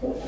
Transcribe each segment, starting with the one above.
Cool.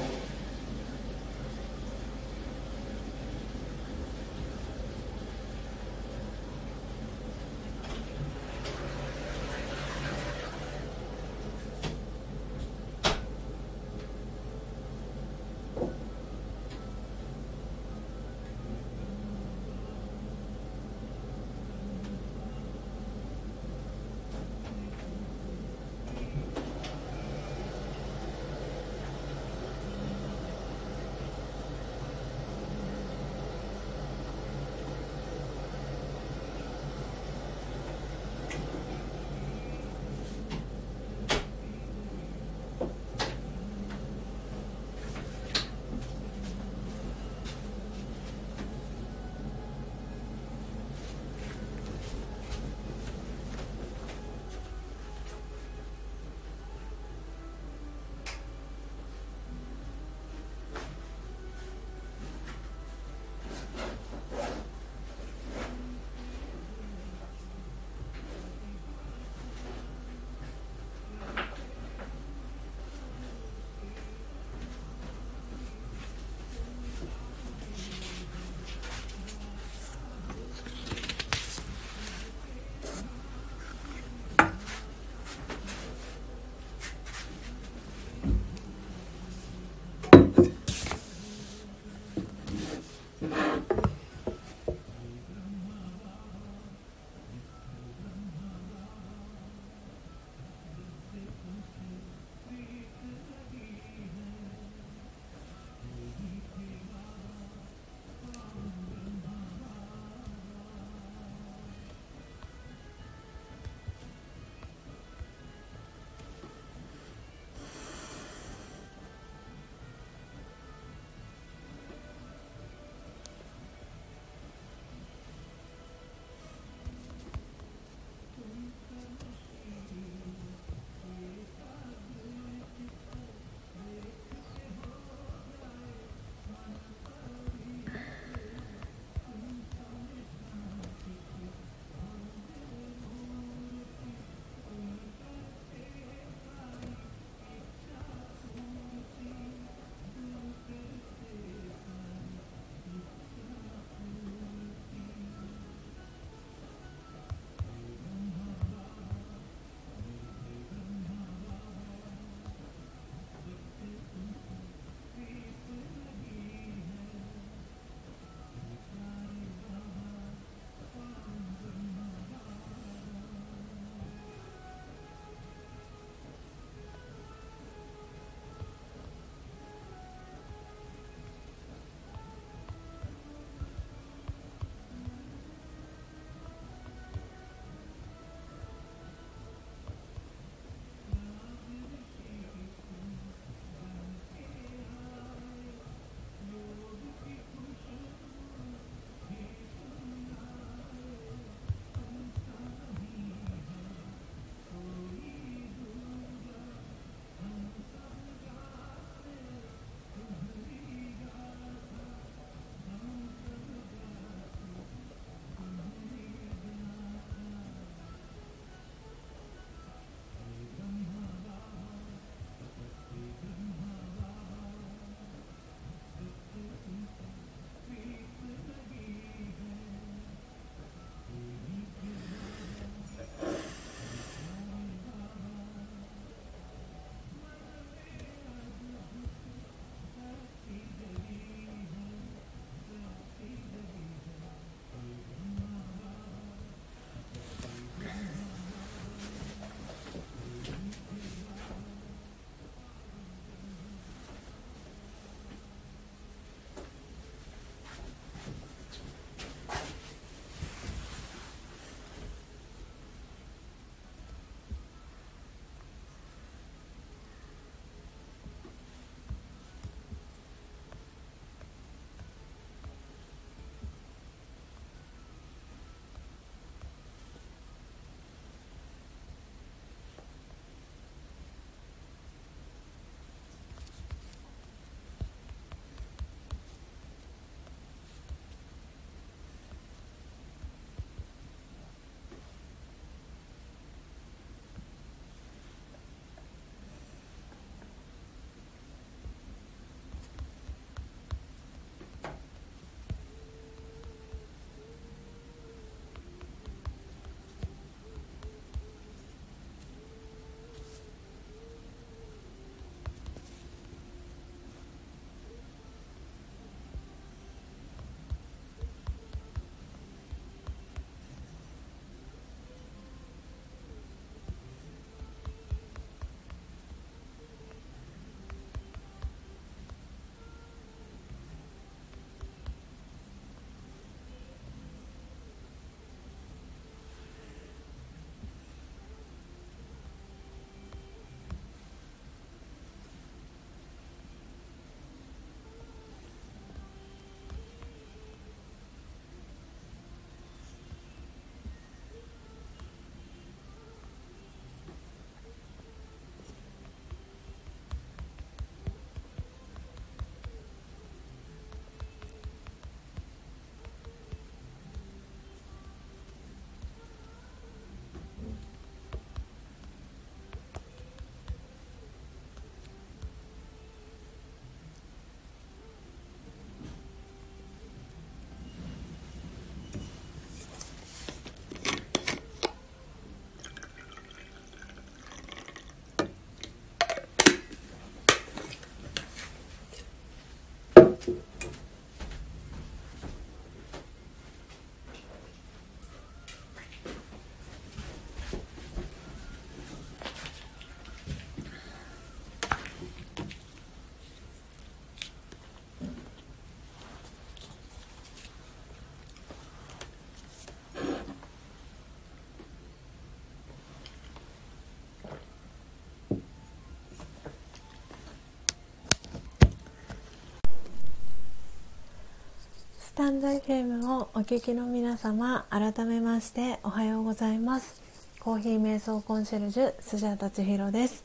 タンド FM をお聞きの皆様改めましておはようございます。コーヒー瞑想コンシェルジュスジャータ千尋です。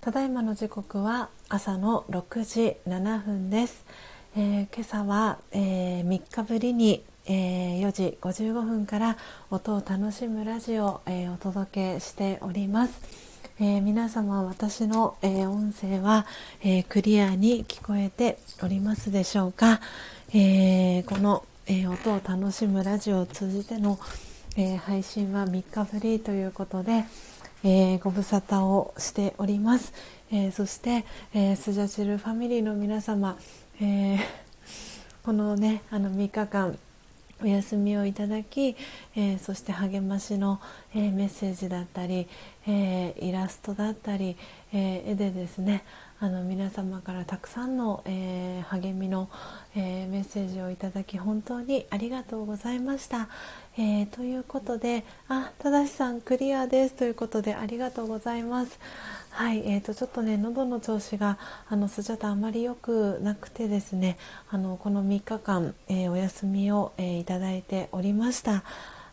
ただいまの時刻は朝の6時7分です、えー、今朝は、えー、3日ぶりに、えー、4時55分から音を楽しむラジオ、えお届けしております。えー、皆様私の、えー、音声は、えー、クリアに聞こえておりますでしょうか、えこの、え音を楽しむラジオを通じての、え配信は3日ぶりということで、えご無沙汰をしております、えそして、えスジャチルファミリーの皆様、えこのねあの3日間お休みをいただき、えー、そして励ましの、えー、メッセージだったり、えー、イラストだったり、え絵でですねあの皆様からたくさんの、え励みの、えメッセージをいただき本当にありがとうございました。えということであただしさんクリアですということでありがとうございます。はい、えーと、ちょっとね喉の調子があのスジャタあまり良くなくてですねあのこの3日間、え、お休みを、え、いただいておりました。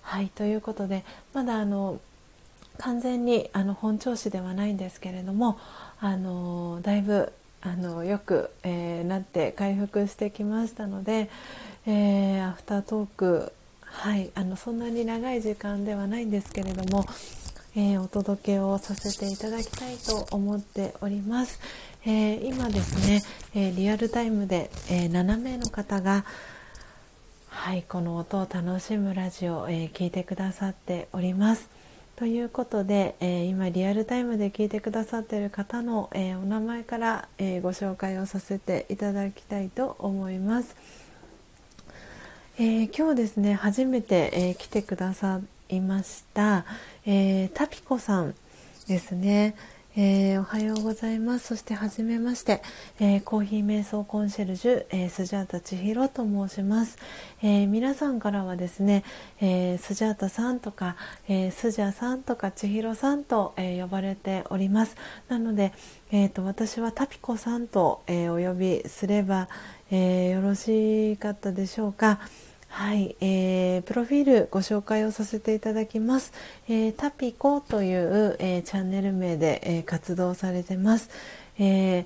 はいということでまだあの完全にあの本調子ではないんですけれどもあのだいぶあのよく、えー、なって回復してきましたので、えー、アフタートークはいあのそんなに長い時間ではないんですけれどもえー、お届けをさせていただきたいと思っております。えー、今ですね、えー、リアルタイムで、え7名の方がはいこの音を楽しむラジオを、え聞いてくださっております。ということで、え今リアルタイムで聞いてくださっている方の、えお名前から、えご紹介をさせていただきたいと思います。え今日ですね初めて、え来てくださいました、えー、タピコさんですね、えー、おはようございます。そしてはじめまして、えー、コーヒー瞑想コンシェルジュ、えー、スジャータ千尋と申します、え皆さんからはですね、えスジャータさんとか、えスジャさんとか千尋さんと、え呼ばれております。なので、えーと、私はタピコさんと、えお呼びすれば、えよろしかったでしょうか、はい、えー、プロフィールご紹介をさせていただきます。えー、タピコという、えー、チャンネル名で、え活動されてます。え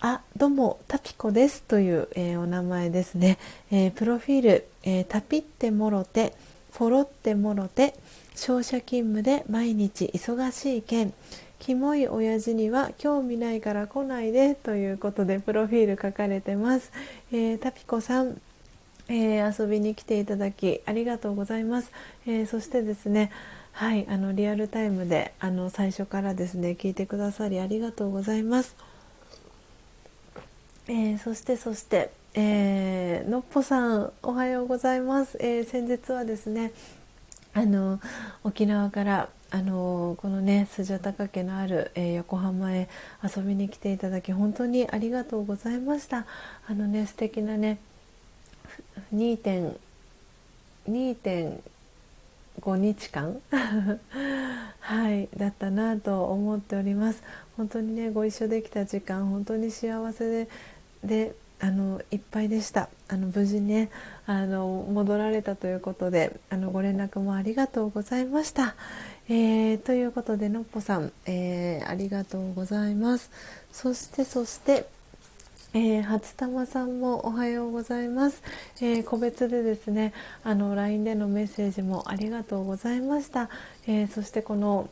あ、どうもタピコですという、えお名前ですね。えプロフィール、えタピってもろて、フォロってもろて、商社勤務で毎日忙しい件。キモい親父には興味ないから来ないでということでプロフィール書かれてます。えタピコさんえー、遊びに来ていただきありがとうございます、えー、そしてですねはいあのリアルタイムであの最初からですね聞いてくださりありがとうございます、えー、そしてそして、えのっぽさんおはようございます、え先日はですねあの沖縄からあのこのねスジャタカ家のある、えー、横浜へ遊びに来ていただき本当にありがとうございました。あのね素敵なね2.5日間？はいだったなと思っております。本当にねご一緒できた時間本当に幸せでであのいっぱいでした。あの無事ねあの戻られたということであのご連絡もありがとうございました、えー、ということでのっぽさん、えー、ありがとうございます。そしてそしてえー、初玉さんもおはようございます、えー、個別でですねあの LINE でのメッセージもありがとうございました、えー、そしてこの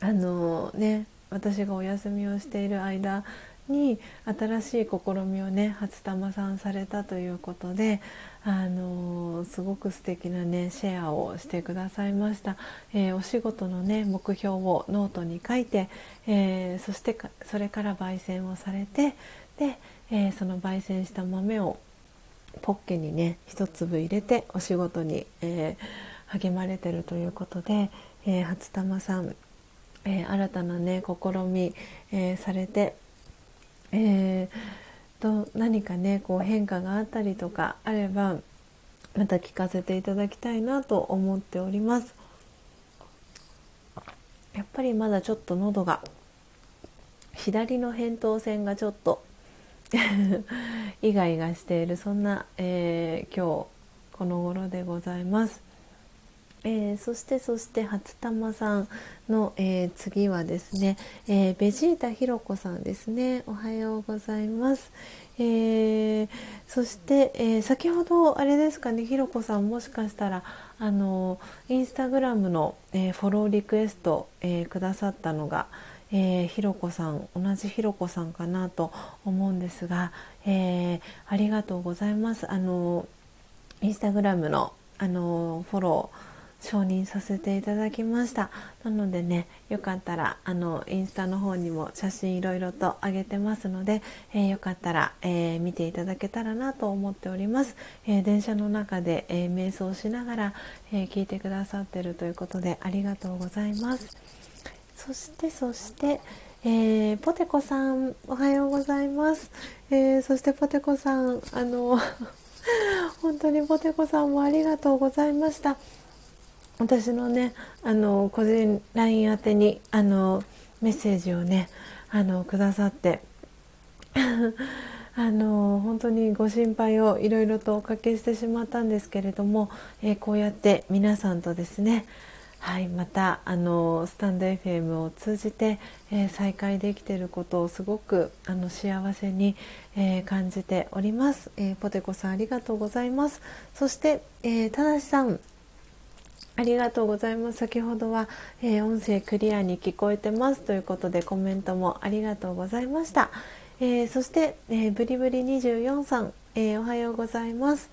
あのね私がお休みをしている間に新しい試みをね初玉さんされたということであのすごく素敵なねシェアをしてくださいました、えー、お仕事のね目標をノートに書いて、えー、そしてそれから焙煎をされてで、えー、その焙煎した豆をポッケにね一粒入れてお仕事に、えー、励まれてるということで、えー、初玉さん、え新たなね試み、えされて、えと何かねこう変化があったりとかあればまた聞かせていただきたいなと思っております。やっぱりまだちょっと喉が左の扁桃腺がちょっとイガイガしているそんな、えー、今日この頃でございます。えー、そしてそして初玉さんの、えー、次はですね、えー、ベジータひろこさんですねおはようございます、えー、そして、えー、先ほどあれですかねひろこさんもしかしたらあのインスタグラムの、えー、フォローリクエスト、えー、くださったのが、えー、ひろこさん同じひろこさんかなと思うんですが、えー、ありがとうございます。あのインスタグラムのあのフォロー承認させていただきました。なのでねよかったらあのインスタの方にも写真いろいろと上げてますので、えー、よかったら、えー、見ていただけたらなと思っております、えー、電車の中で、え瞑想しながら、え聞いてくださってるということでありがとうございます。そしてそしてえー、ポテコさんおはようございます、えー、そしてポテコさんあの 本当にポテコさんもありがとうございました。私のねあの個人 LINE 宛てにあのメッセージをねあのくださって あの本当にご心配をいろいろとおかけしてしまったんですけれども、えー、こうやって皆さんとですねはい、またあのスタンド FM を通じて、えー、再会できていることをすごくあの幸せに、えー、感じております、えー、ポテコさんありがとうございますそして、えー、ただしさんありがとうございます。先ほどは、えー、音声クリアに聞こえてますということでコメントもありがとうございました。えー、そして、えー、ブリブリ24さん、えおはようございます。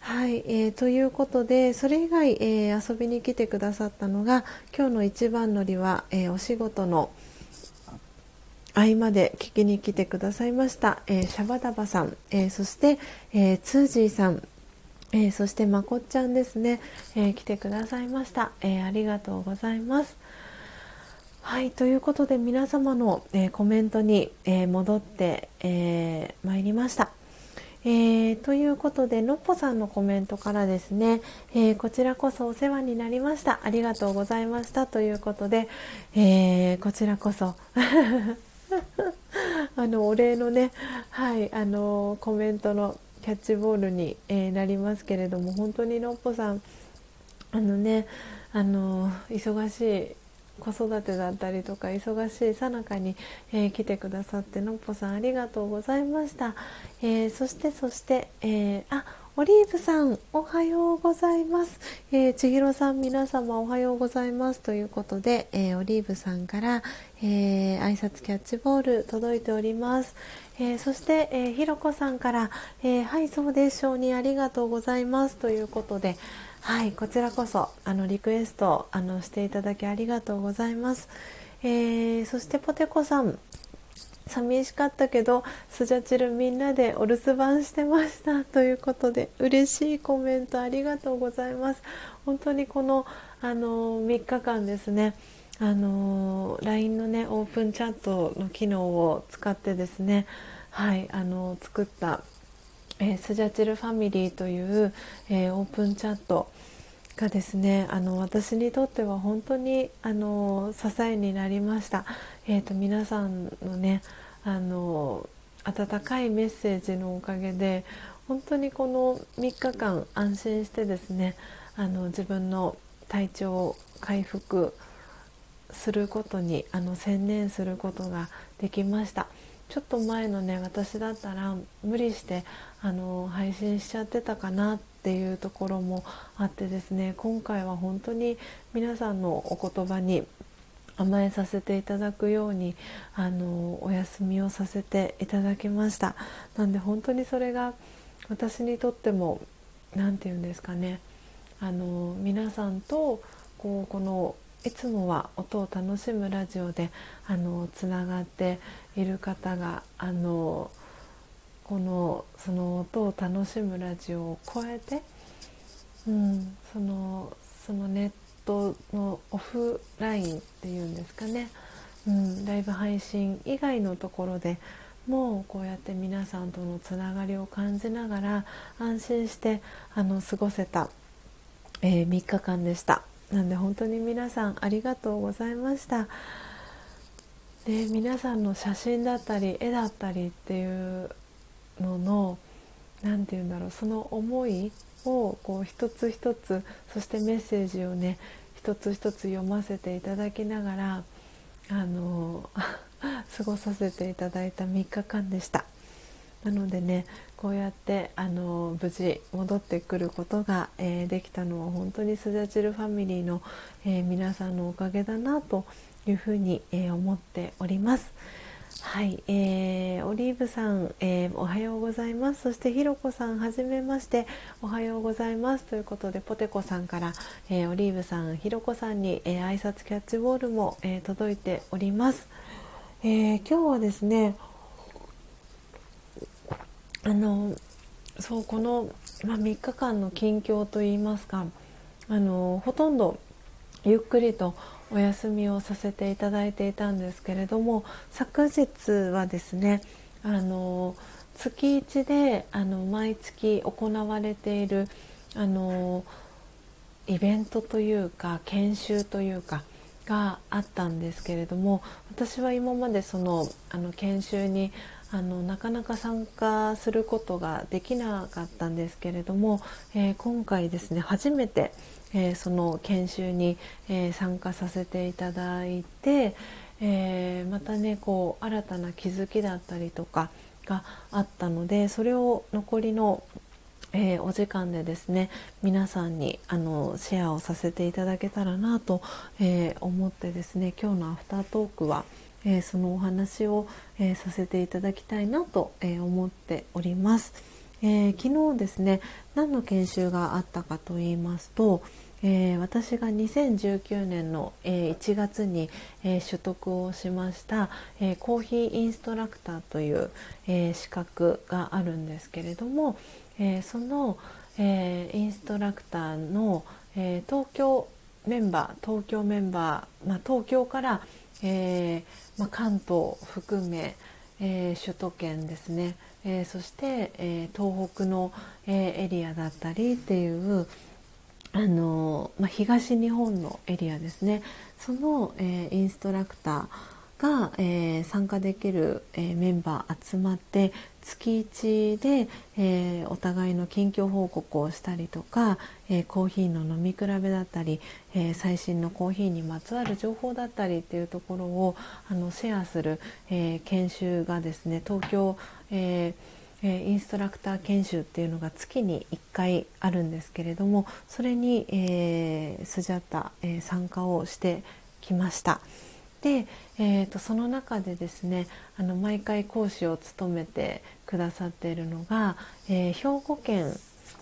はい、えー、ということでそれ以外、えー、遊びに来てくださったのが今日の一番乗りは、えー、お仕事の合間で聞きに来てくださいました、えシャバダバさん、えそして、えツージーさん、えー、そしてまこっちゃんですね、えー、来てくださいました、えー、ありがとうございます。はいということで皆様の、えコメントに、え戻ってま、えー、いりました。えー、ということでのっぽさんのコメントからですね、えー、こちらこそお世話になりました。ありがとうございましたということで、えー、こちらこそ あのお礼のねはいあのコメントのキャッチボールに、え、なりますけれども本当にのっぽさんあのねあの忙しい子育てだったりとか忙しいさなかに、えー、来てくださってのっぽさんありがとうございました、えー、そしてそして、えー、あオリーブさんおはようございます、えー、千尋さん皆様おはようございますということで、え、オリーブさんから、えー、挨拶キャッチボール届いております、え、そして、え、ひろこさんから、え、はいそうでしょうにありがとうございますということではいこちらこそあのリクエストあのしていただきありがとうございます、えー、そしてポテコさん。寂しかったけどスジャチルみんなでお留守番してましたということで嬉しいコメントありがとうございます。本当にこのあの3日間ですねあの LINE のねオープンチャットの機能を使ってですねはいあの作った、えー、スジャチルファミリーという、えー、オープンチャットがですねあの私にとっては本当にあの支えになりました、えーと、皆さんのねあの温かいメッセージのおかげで本当にこの3日間安心してですねあの自分の体調を回復することにあの専念することができました。ちょっと前のね私だったら無理してあの配信しちゃってたかなっていうところもあってですね今回は本当に皆さんのお言葉に甘えさせていただくようにあのお休みをさせていただきました。なんで本当にそれが私にとっても何て言うんですかねあの皆さんとこうこのいつもは音を楽しむラジオであのつながっている方があのこのその音を楽しむラジオを超えて、うん、そのそのネットのオフラインっていうんですかね、うん、ライブ配信以外のところでもうこうやって皆さんとのつながりを感じながら安心してあの過ごせた、えー、3日間でした。なんで本当に皆さんありがとうございました。で皆さんの写真だったり絵だったりっていうのの何て言うんだろうその思いをこう一つ一つそしてメッセージをね一つ一つ読ませていただきながらあの 過ごさせていただいた3日間でしたなのでねこうやってあの無事戻ってくることが、えー、できたのは本当にスジャチルファミリーの、えー、皆さんのおかげだなというふうに、えー、思っております。はい、えー、オリーブさん、えー、おはようございます。そしてひろこさん、はじめまして、おはようございますということで、ポテコさんから、えー、オリーブさん、ひろこさんに、え挨拶キャッチボールも、え届いております。え今日はですね、あのそうこの、まあ、3日間の近況といいますか、あのほとんどゆっくりとお休みをさせていただいていたんですけれども昨日はですねあの月1であの毎月行われているあのイベントというか研修というかがあったんですけれども私は今までそのあの研修にあのなかなか参加することができなかったんですけれども、えー、今回ですね初めて、えー、その研修に、えー、参加させていただいて、えまたねこう新たな気づきだったりとかがあったのでそれを残りのえー、お時間でですね皆さんにあのシェアをさせていただけたらなと、えー、思ってですね今日のアフタートークは、えー、そのお話を、えさせていただきたいなと、え思っております。え昨日ですね何の研修があったかと言いますと、えー、私が2019年の、えー、1月に、えー、取得をしました、えコーヒーインストラクターという、え資格があるんですけれども、えその、えインストラクターの、え東京メンバー東京メンバー、まあ、東京から、えまあ、関東含め、え首都圏ですね、えそして、え東北の、えエリアだったりっていうあの、まあ、東日本のエリアですね。その、えー、インストラクターが、えー、参加できる、えー、メンバー集まって月1で、えお互いの近況報告をしたりとか、えコーヒーの飲み比べだったり、え最新のコーヒーにまつわる情報だったりっていうところをあのシェアする、え研修がですね東京、えーえインストラクター研修っていうのが月に1回あるんですけれどもそれに、えー、スジャタ、え、参加をしてきました。で、えーと、その中でですねあの毎回講師を務めてくださっているのが、えー、兵庫県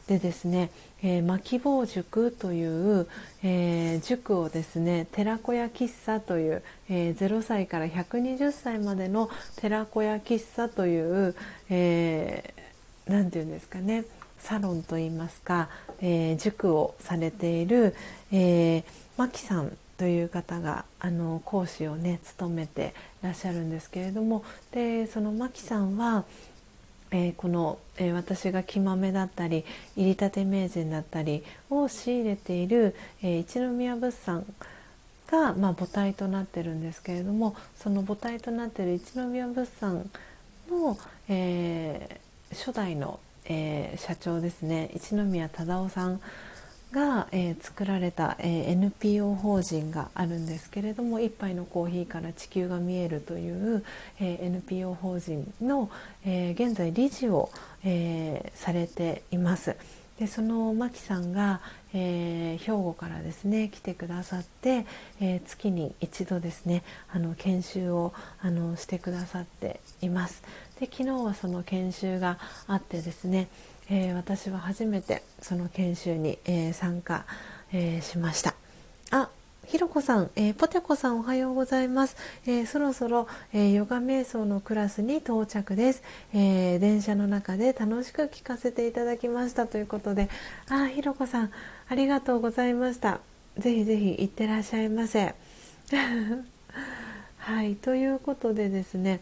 でですね、えー、牧坊塾という、えー、塾をですね寺子屋喫茶という、えー、0歳から120歳までの寺子屋喫茶という何、えー、て言うんですかねサロンといいますか、えー、塾をされている、えー、マキさんという方があの講師をね務めてらっしゃるんですけれどもでそのマキさんは、えー、この、えー、私が木豆だったり入りたて名人だったりを仕入れている、えー、一宮物産が、まあ、母体となってるんですけれどもその母体となってる一宮物産の、え初代の、え社長ですね一宮忠夫さんが、えー、作られた、えー、NPO 法人があるんですけれども「一杯のコーヒーから地球が見える」という、えー、NPO 法人の、え現在理事を、えされています。でそのマキさんが、えー、兵庫からですね来てくださって、えー、月に一度ですねあの研修をあのしてくださっています。で昨日はその研修があってですね、えー、私は初めてその研修に、えー、参加、えー、しました。あひろこさん、えー、ポテコさんおはようございます、えー、そろそろ、えー、ヨガ瞑想のクラスに到着です、え電車の中で楽しく聞かせていただきました。ということであひろこさんありがとうございました。ぜひぜひ行ってらっしゃいませ。はいということでですね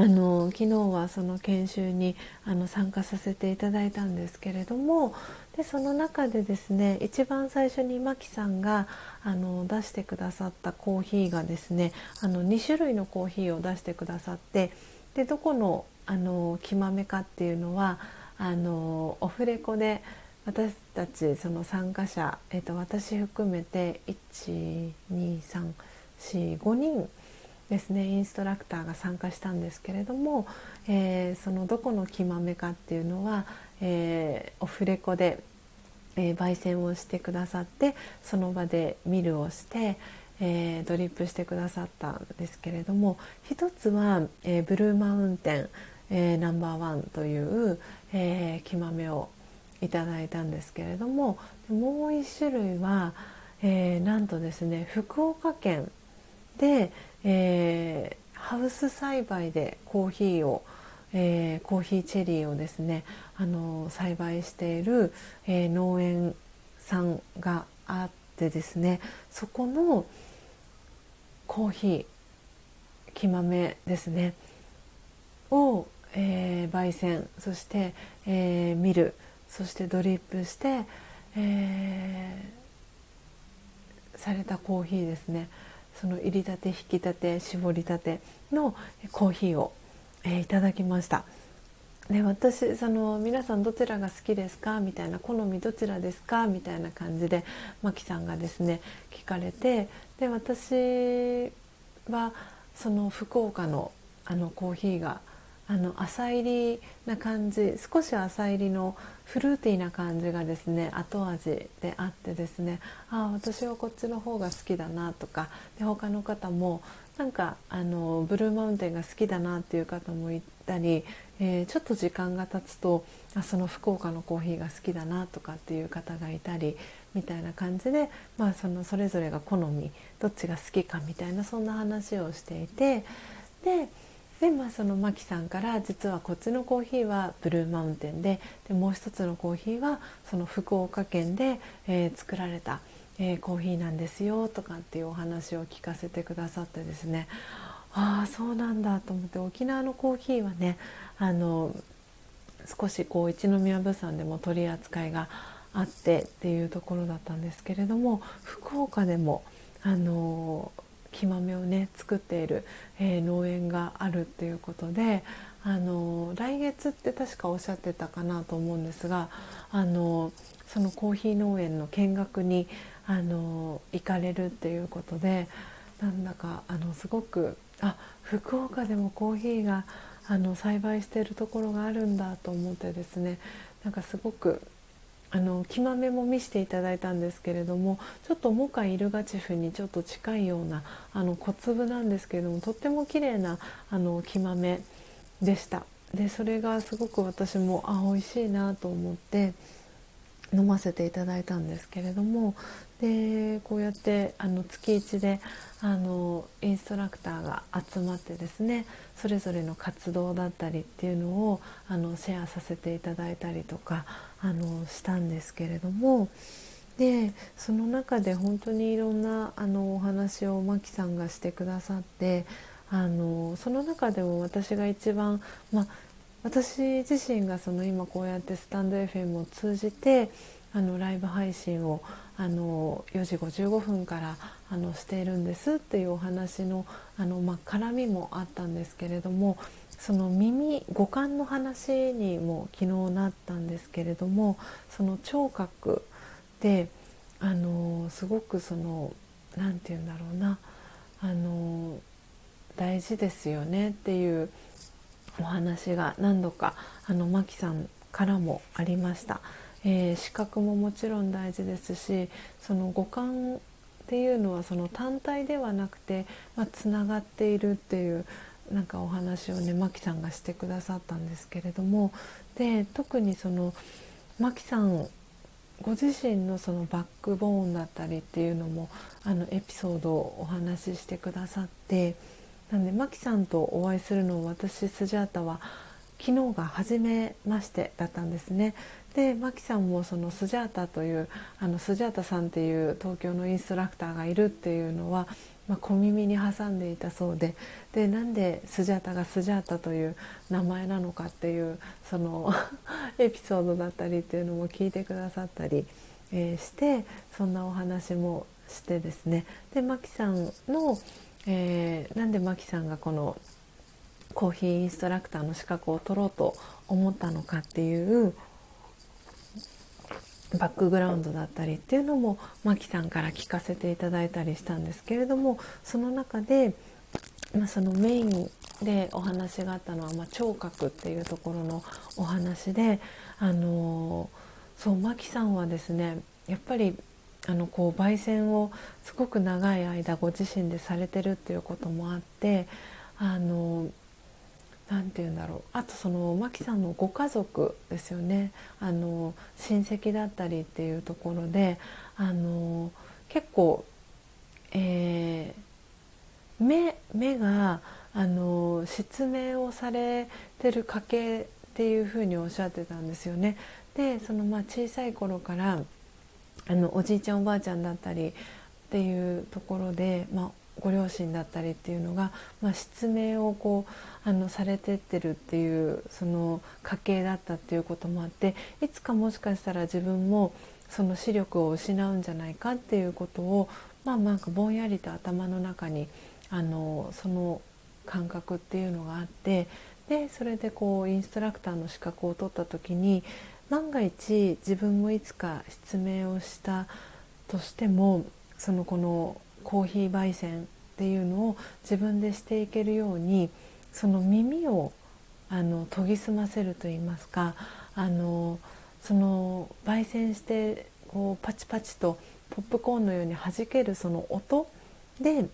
あの昨日はその研修にあの参加させていただいたんですけれどもでその中でですね一番最初にマキさんがあの出してくださったコーヒーがですねあの2種類のコーヒーを出してくださってでどこのあの木豆かっていうのはあのオフレコで私たちその参加者、えーと、私含めて12345人ですねインストラクターが参加したんですけれども、えー、そのどこの木豆かっていうのは、えー、オフレコで、えー、焙煎をしてくださってその場でミルをして、えドリップしてくださったんですけれども一つは、えブルーマウンテン、えナンバーワンという、え木豆をいただいたんですけれどももう一種類は、えー、なんとですね福岡県で、えー、ハウス栽培でコーヒーを、えー、コーヒーチェリーをですねあの栽培している、え農園さんがあってですねそこのコーヒー木豆ですねを、え焙煎そして、え見るそしてドリップして、えー、されたコーヒーですね。その入りたて引きたて絞りたてのコーヒーを、えー、いただきました。で私その皆さんどちらが好きですか？みたいな好みどちらですか？みたいな感じでマキさんがですね聞かれてで私はその福岡のあのコーヒーがあの浅入りな感じ少し浅入りのフルーティーな感じがですね後味であってですねああ私はこっちの方が好きだなとかで他の方もなんかあのブルーマウンテンが好きだなっていう方もいたり、えー、ちょっと時間が経つとあその福岡のコーヒーが好きだなとかっていう方がいたりみたいな感じで、まあ、そのそれぞれが好みどっちが好きかみたいなそんな話をしていてでで、まあ、そのマキさんから実はこっちのコーヒーはブルーマウンテンででもう一つのコーヒーはその福岡県で、えー、作られた、えー、コーヒーなんですよとかっていうお話を聞かせてくださってですね。ああそうなんだと思って沖縄のコーヒーはねあの少しこう一宮物産でも取り扱いがあってっていうところだったんですけれども福岡でもあの木豆をね作っている、えー、農園があるっていうことであの来月って確かおっしゃってたかなと思うんですがあのそのコーヒー農園の見学にあの行かれるっていうことでなんだかあのすごくあ福岡でもコーヒーがあの栽培しているところがあるんだと思ってですねなんかすごくあの木豆も見せていただいたんですけれどもちょっとモカイルガチフにちょっと近いようなあの小粒なんですけれどもとっても綺麗なあの木豆でした。でそれがすごく私もあ美味しいなと思って飲ませていただいたんですけれどもでこうやってあの月1であのインストラクターが集まってですねそれぞれの活動だったりっていうのをあのシェアさせていただいたりとかあのしたんですけれどもでその中で本当にいろんなあのお話をマキさんがしてくださってあのその中でも私が一番、まあ、私自身がその今こうやってスタンド FM を通じてあのライブ配信をあの4時55分からあのしているんですっていうお話のあの、まあ、絡みもあったんですけれどもその耳五感の話にも昨日なったんですけれどもその聴覚であのすごくその何て言うんだろうなあの大事ですよねっていうお話が何度かあのマキさんからもありました。えー、視覚ももちろん大事ですしその五感っていうのはその単体ではなくて、まあ、つながっているっていうなんかお話をねマキさんがしてくださったんですけれどもで特にそのマキさんご自身のそのバックボーンだったりっていうのもあのエピソードをお話ししてくださってなんでマキさんとお会いするのを私スジャータは昨日が初めましてだったんですね。でマキさんもそのスジャータというあのスジャータさんっていう東京のインストラクターがいるっていうのはまあ、小耳に挟んでいたそうででなんでスジャータがスジャータという名前なのかっていうその エピソードだったりっていうのも聞いてくださったり、えー、してそんなお話もしてですね。でマキさんの、えー、なんでマキさんがこのコーヒーインストラクターの資格を取ろうと思ったのかっていうバックグラウンドだったりっていうのもマキさんから聞かせていただいたりしたんですけれどもその中で、まあ、そのメインでお話があったのは、まあ、聴覚っていうところのお話で、あのー、そうマキさんはですねやっぱりあのこう焙煎をすごく長い間ご自身でされてるっていうこともあってあのー何て言うんだろうあとそのマキさんのご家族ですよねあの親戚だったりっていうところであの結構、えー、目目があの失明をされてる家系っていうふうにおっしゃってたんですよね。でそのまあ小さい頃からあのおじいちゃんおばあちゃんだったりっていうところで、まあ、ご両親だったりっていうのが、まあ、失明をこうあのされてってるっていうその家系だったっていうこともあっていつかもしかしたら自分もその視力を失うんじゃないかっていうことをまあなんかぼんやりと頭の中にあのその感覚っていうのがあってでそれでこうインストラクターの資格を取った時に万が一自分もいつか失明をしたとしてもそのこのコーヒー焙煎っていうのを自分でしていけるようにその耳をあの研ぎ澄ませると言いますかあのその焙煎してこうパチパチとポップコーンのように弾けるその音で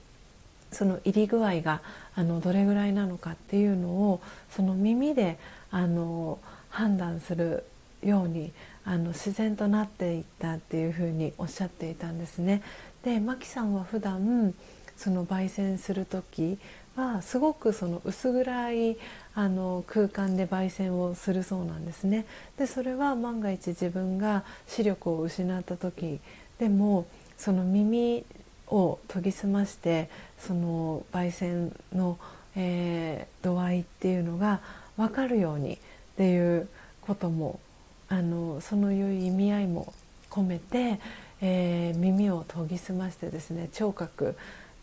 その入り具合があのどれぐらいなのかっていうのをその耳であの判断するようにあの自然となっていったっていうふうにおっしゃっていたんですね。でマキさんは普段その焙煎する時はすごくその薄暗いあの空間で焙煎をするそうなんですね。でそれは万が一自分が視力を失った時でもその耳を研ぎ澄ましてその焙煎の、えー、度合いっていうのが分かるようにっていうこともあのそのいう意味合いも込めて、えー、耳を研ぎ澄ましてですね聴覚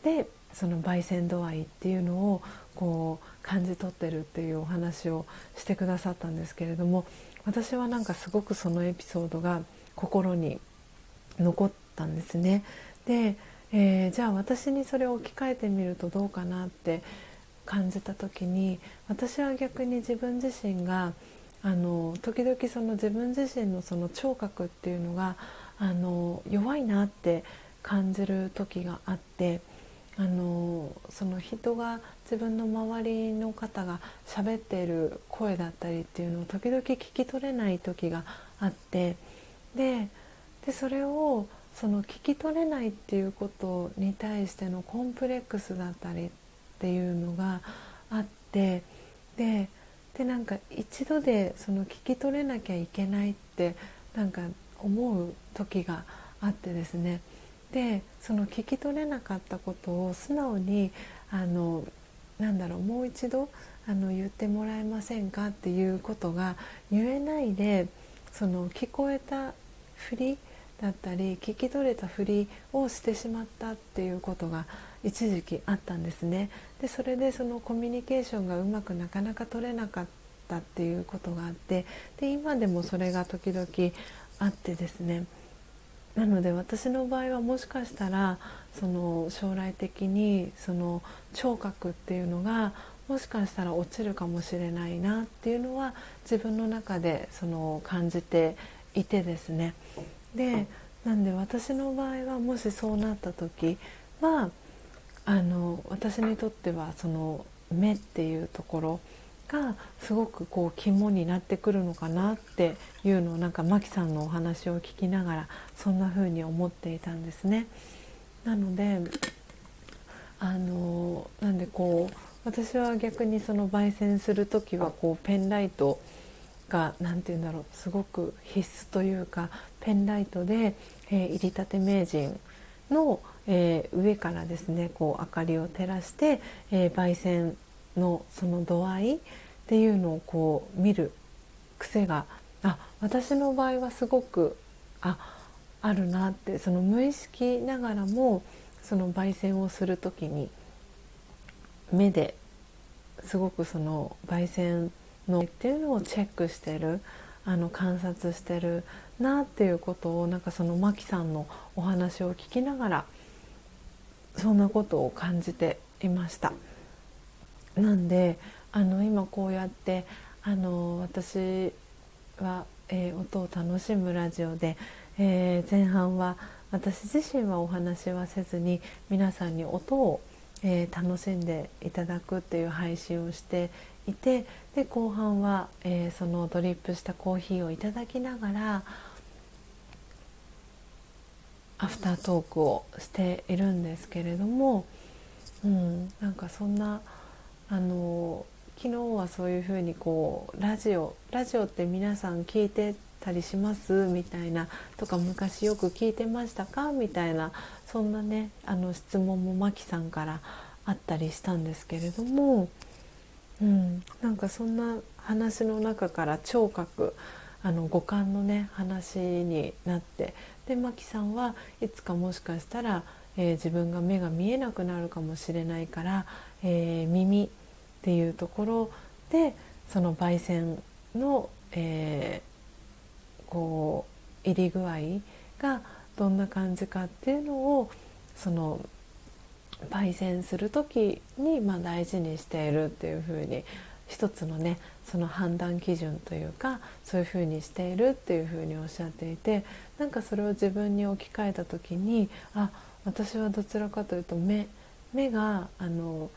でその焙煎度合いっていうのをこう感じ取ってるっていうお話をしてくださったんですけれども私はなんかすごくそのエピソードが心に残ったんですね。で、えー、じゃあ私にそれを置き換えてみるとどうかなって感じた時に私は逆に自分自身があの時々その自分自身のその聴覚っていうのがあの弱いなって感じる時があってあのその人が自分の周りの方が喋っている声だったりっていうのを時々聞き取れない時があってででそれをその聞き取れないっていうことに対してのコンプレックスだったりっていうのがあってででなんか一度でその聞き取れなきゃいけないってなんか思う時があってですね。でその聞き取れなかったことを素直にあのなんだろうもう一度あの言ってもらえませんかっていうことが言えないでその聞こえたふりだったり聞き取れたふりをしてしまったっていうことが一時期あったんですね。でそれでそのコミュニケーションがうまくなかなか取れなかったっていうことがあってで今でもそれが時々あってですね。なので私の場合はもしかしたらその将来的にその聴覚っていうのがもしかしたら落ちるかもしれないなっていうのは自分の中でその感じていてですね。でなんで私の場合はもしそうなった時はあの私にとってはその目っていうところがすごくこう肝になってくるのかなっていうのをなんかマキさんのお話を聞きながらそんな風に思っていたんですね。なのであのなんでこう私は逆にその焙煎する時はこうペンライトが何て言うんだろうすごく必須というかペンライトで、えー、入りたて名人の、えー、上からですねこう明かりを照らして、えー、焙煎のその度合いっていうのをこう見る癖があ私の場合はすごくああるなってその無意識ながらもその焙煎をする時に目ですごくその焙煎のっていうのをチェックしてるあの観察してるなっていうことをなんかそのマキさんのお話を聞きながらそんなことを感じていました。なんであの今こうやってあの私は、えー、音を楽しむラジオで、えー、前半は私自身はお話はせずに皆さんに音を、えー、楽しんでいただくっていう配信をしていてで後半は、えそのドリップしたコーヒーをいただきながらアフタートークをしているんですけれども、うん、なんかそんなあの昨日はそういうふうにこうラジオラジオって皆さん聞いてたりします？みたいなとか昔よく聞いてましたか？みたいなそんなねあの質問もマキさんからあったりしたんですけれども、うん、なんかそんな話の中から聴覚あの五感のね話になってでマキさんはいつかもしかしたら、えー、自分が目が見えなくなるかもしれないから、えー、耳っていうところでその焙煎の、えー、こう入り具合がどんな感じかっていうのをその焙煎する時に、まあ、大事にしているっていうふうに一つのねその判断基準というかそういうふうにしているっていうふうにおっしゃっていてなんかそれを自分に置き換えた時にあ私はどちらかというと目目があの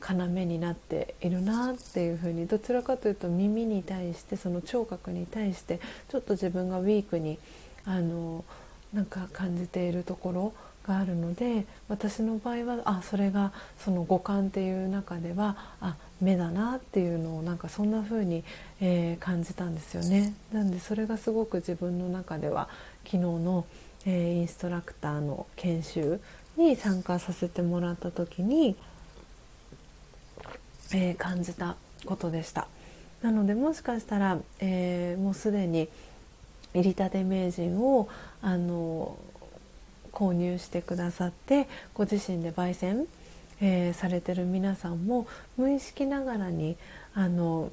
要になっているなっていうふうにどちらかというと耳に対してその聴覚に対してちょっと自分がウィークにあのなんか感じているところがあるので私の場合はあそれがその五感っていう中ではあ目だなっていうのをなんかそんな風に、えー、感じたんですよね。なんでそれがすごく自分の中では昨日の、えー、インストラクターの研修に参加させてもらった時にえー、感じたことでした。なのでもしかしたら、えー、もうすでに入りたて名人をあの購入してくださってご自身で焙煎、えー、されてる皆さんも無意識ながらにあの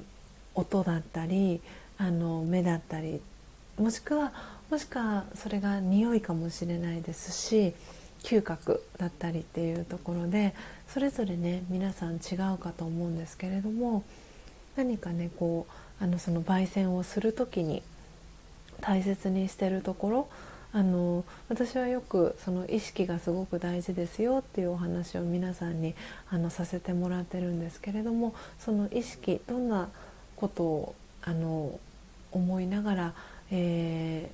音だったりあの目だったりもしくはもしくはそれが匂いかもしれないですし嗅覚だったりっていうところでそれぞれね皆さん違うかと思うんですけれども何かねこうあのその焙煎をする時に大切にしてるところあの私はよくその意識がすごく大事ですよっていうお話を皆さんにあのさせてもらってるんですけれどもその意識どんなことをあの思いながら、え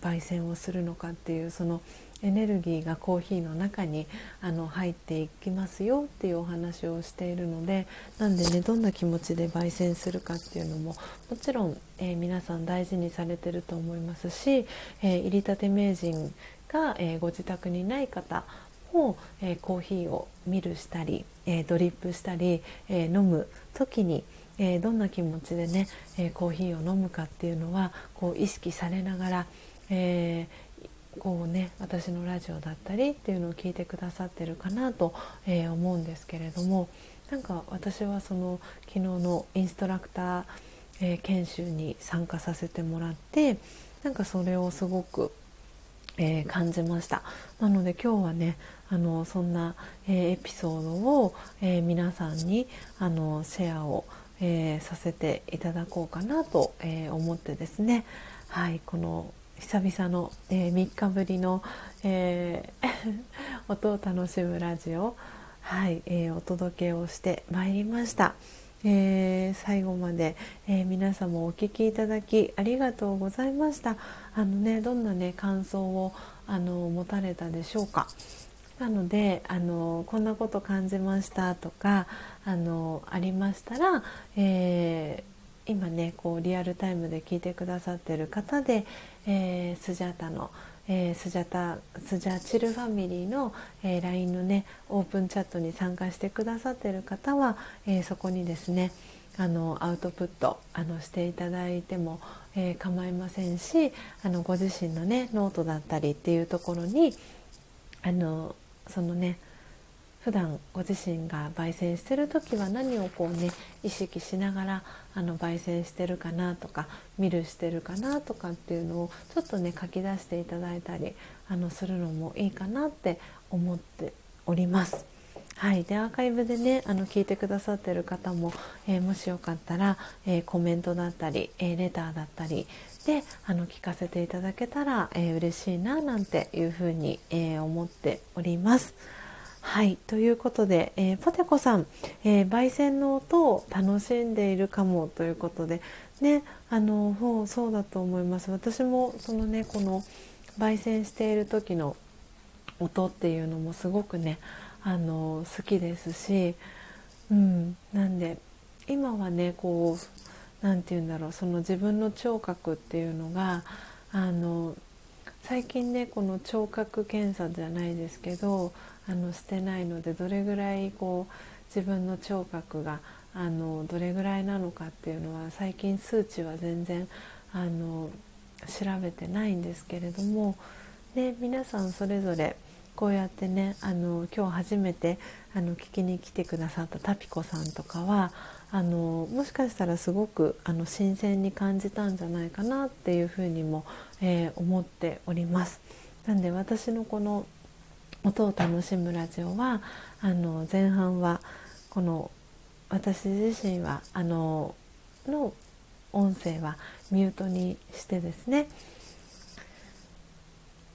ー、焙煎をするのかっていうそのエネルギーがコーヒーの中にあの入っていきますよっていうお話をしているのでなんでねどんな気持ちで焙煎するかっていうのももちろん、えー、皆さん大事にされてると思いますし、えー、入りたて名人が、えー、ご自宅にない方も、えコーヒーをミルしたり、えドリップしたり、え飲む時にえどんな気持ちでね、えコーヒーを飲むかっていうのはこう意識されながら、えこうね私のラジオだったりっていうのを聞いてくださってるかなと、えー、思うんですけれどもなんか私はその昨日のインストラクター、えー、研修に参加させてもらってなんかそれをすごく、えー、感じました。なので今日はねあのそんな、えエピソードを、え皆さんにあのシェアを、えさせていただこうかなと、え思ってですね。はいこの久々の、えー、3日ぶりの、えー、音を楽しむラジオ、はいえー、お届けをしてまいりました。えー、最後まで、えー、皆様お聞きいただきありがとうございました。あのねどんなね感想をあの持たれたでしょうか。なのであのこんなこと感じましたとかあのありましたら、えー今ねこうリアルタイムで聞いてくださってる方で、えー、スジャータの、えー、スジャタスジャチルファミリーの、えー、LINE のねオープンチャットに参加してくださってる方は、え、そこにですねあのアウトプットあのしていただいても、え、構いませんしあのご自身のねノートだったりっていうところにあのそのね普段ご自身が焙煎してる時は何をこうね意識しながらあの焙煎してるかなとか見るしてるかなとかっていうのをちょっとね書き出していただいたりあのするのもいいかなって思っております。はい、でアーカイブでねあの聞いてくださってる方も、えー、もしよかったら、えー、コメントだったり、えー、レターだったりであの聞かせていただけたら、えー、嬉しいななんていうふうに、え思っております。はいということで、えポテコさん、え焙煎の音を楽しんでいるかもということでねあのそうだと思います。私もそのねこの焙煎している時の音っていうのもすごくねあの好きですし、うん、なんで今はねこう何て言うんだろうその自分の聴覚っていうのがあの最近ねこの聴覚検査じゃないですけどあのしてないのでどれぐらいこう自分の聴覚があのどれぐらいなのかっていうのは最近数値は全然あの調べてないんですけれども、ね、皆さんそれぞれこうやってねあの今日初めてあの聞きに来てくださったタピコさんとかはあのもしかしたらすごくあの新鮮に感じたんじゃないかなっていうふうにも、えー、思っております。なんで私のこの音を楽しむラジオはあの前半はこの私自身はあのの音声はミュートにしてですね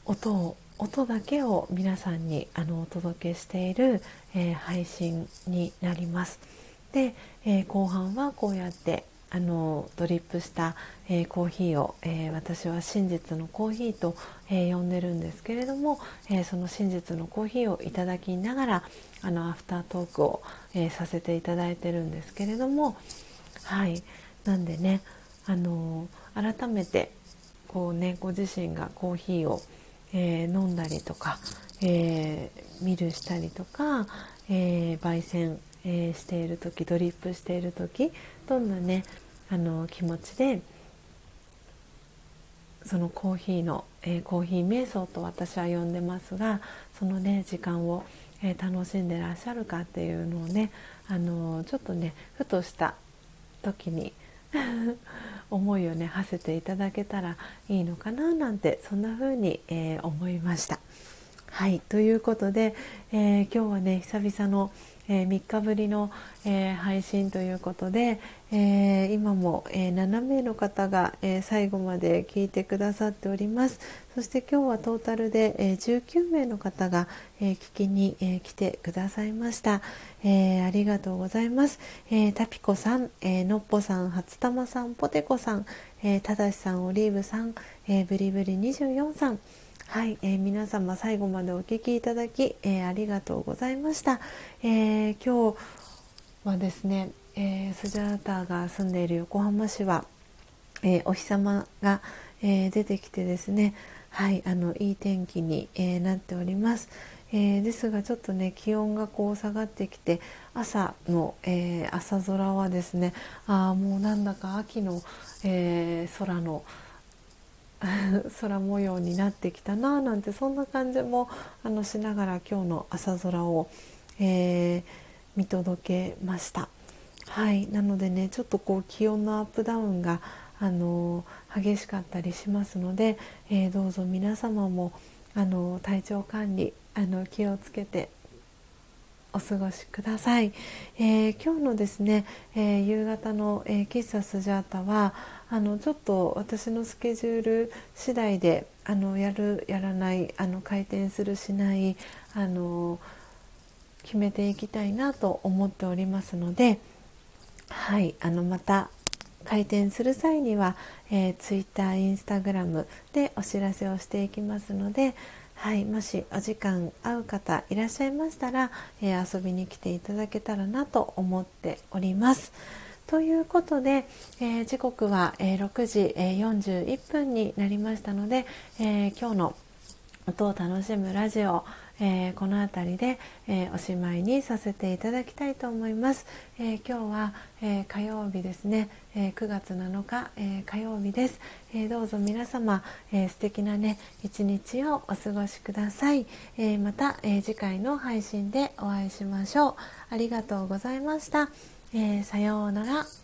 音を音だけを皆さんにあのお届けしている、えー、配信になります。で、えー、後半はこうやってあのドリップした、えー、コーヒーを、え私は真実のコーヒーと、え呼んでるんですけれども、えその真実のコーヒーをいただきながらあのアフタートークを、えさせていただいてるんですけれどもはい。なんでねあの改めてこうねご自身がコーヒーをえ、飲んだりとか、えー、見るしたりとか、え、焙煎、えしている時ドリップしている時どんなねあの気持ちでそのコーヒーの、えコーヒー瞑想と私は呼んでますがそのね時間を、え楽しんでらっしゃるかっていうのをねあのちょっとねふとした時に 思いをね馳せていただけたらいいのかななんてそんな風に、え、思いました。はいということで、え、今日はね久々の、えー、3日ぶりの、えー、配信ということで、え今も、え7名の方が、え最後まで聞いてくださっております。そして今日はトータルで、え19名の方が、え聞きに、え来てくださいました、えありがとうございます、えタピコさん、えのっぽさん初玉さんポテコさん、えただしさんオリーブさん、えブリブリ24さん。はい、えー、皆様最後までお聞きいただき、えー、ありがとうございました、えー、今日はですね、えスジャータが住んでいる横浜市は、えお日様が、え出てきてですねはいあのいい天気に、えなっております、えですがちょっとね気温がこう下がってきて朝の、え朝空はですねあもうなんだか秋の、え空の 空模様になってきたななんてそんな感じもあのしながら今日の朝空を、えー、見届けました。はいなのでねちょっとこう気温のアップダウンが、あの激しかったりしますので、えー、どうぞ皆様も、あの体調管理あの気をつけてお過ごしください、えー、今日のですね、えー、夕方の、えー、喫茶スジャータはあのちょっと私のスケジュール次第であのやるやらないあの回転するしないあの決めていきたいなと思っておりますので、はい、あのまた開店する際には、えー、Twitter、Instagram でお知らせをしていきますので、はい、もしお時間合う方いらっしゃいましたら、えー、遊びに来ていただけたらなと思っております。ということで、えー、時刻は、えー、6時、えー、41分になりましたので、え今日の、音を楽しむラジオ、えー、この辺りで、えー、おしまいにさせていただきたいと思います、えー、今日は、え火曜日ですね、え9月7日、え火曜日です、えどうぞ皆様、え素敵なね一日をお過ごしください、えまた、え次回の配信でお会いしましょう。ありがとうございました、えさようなら。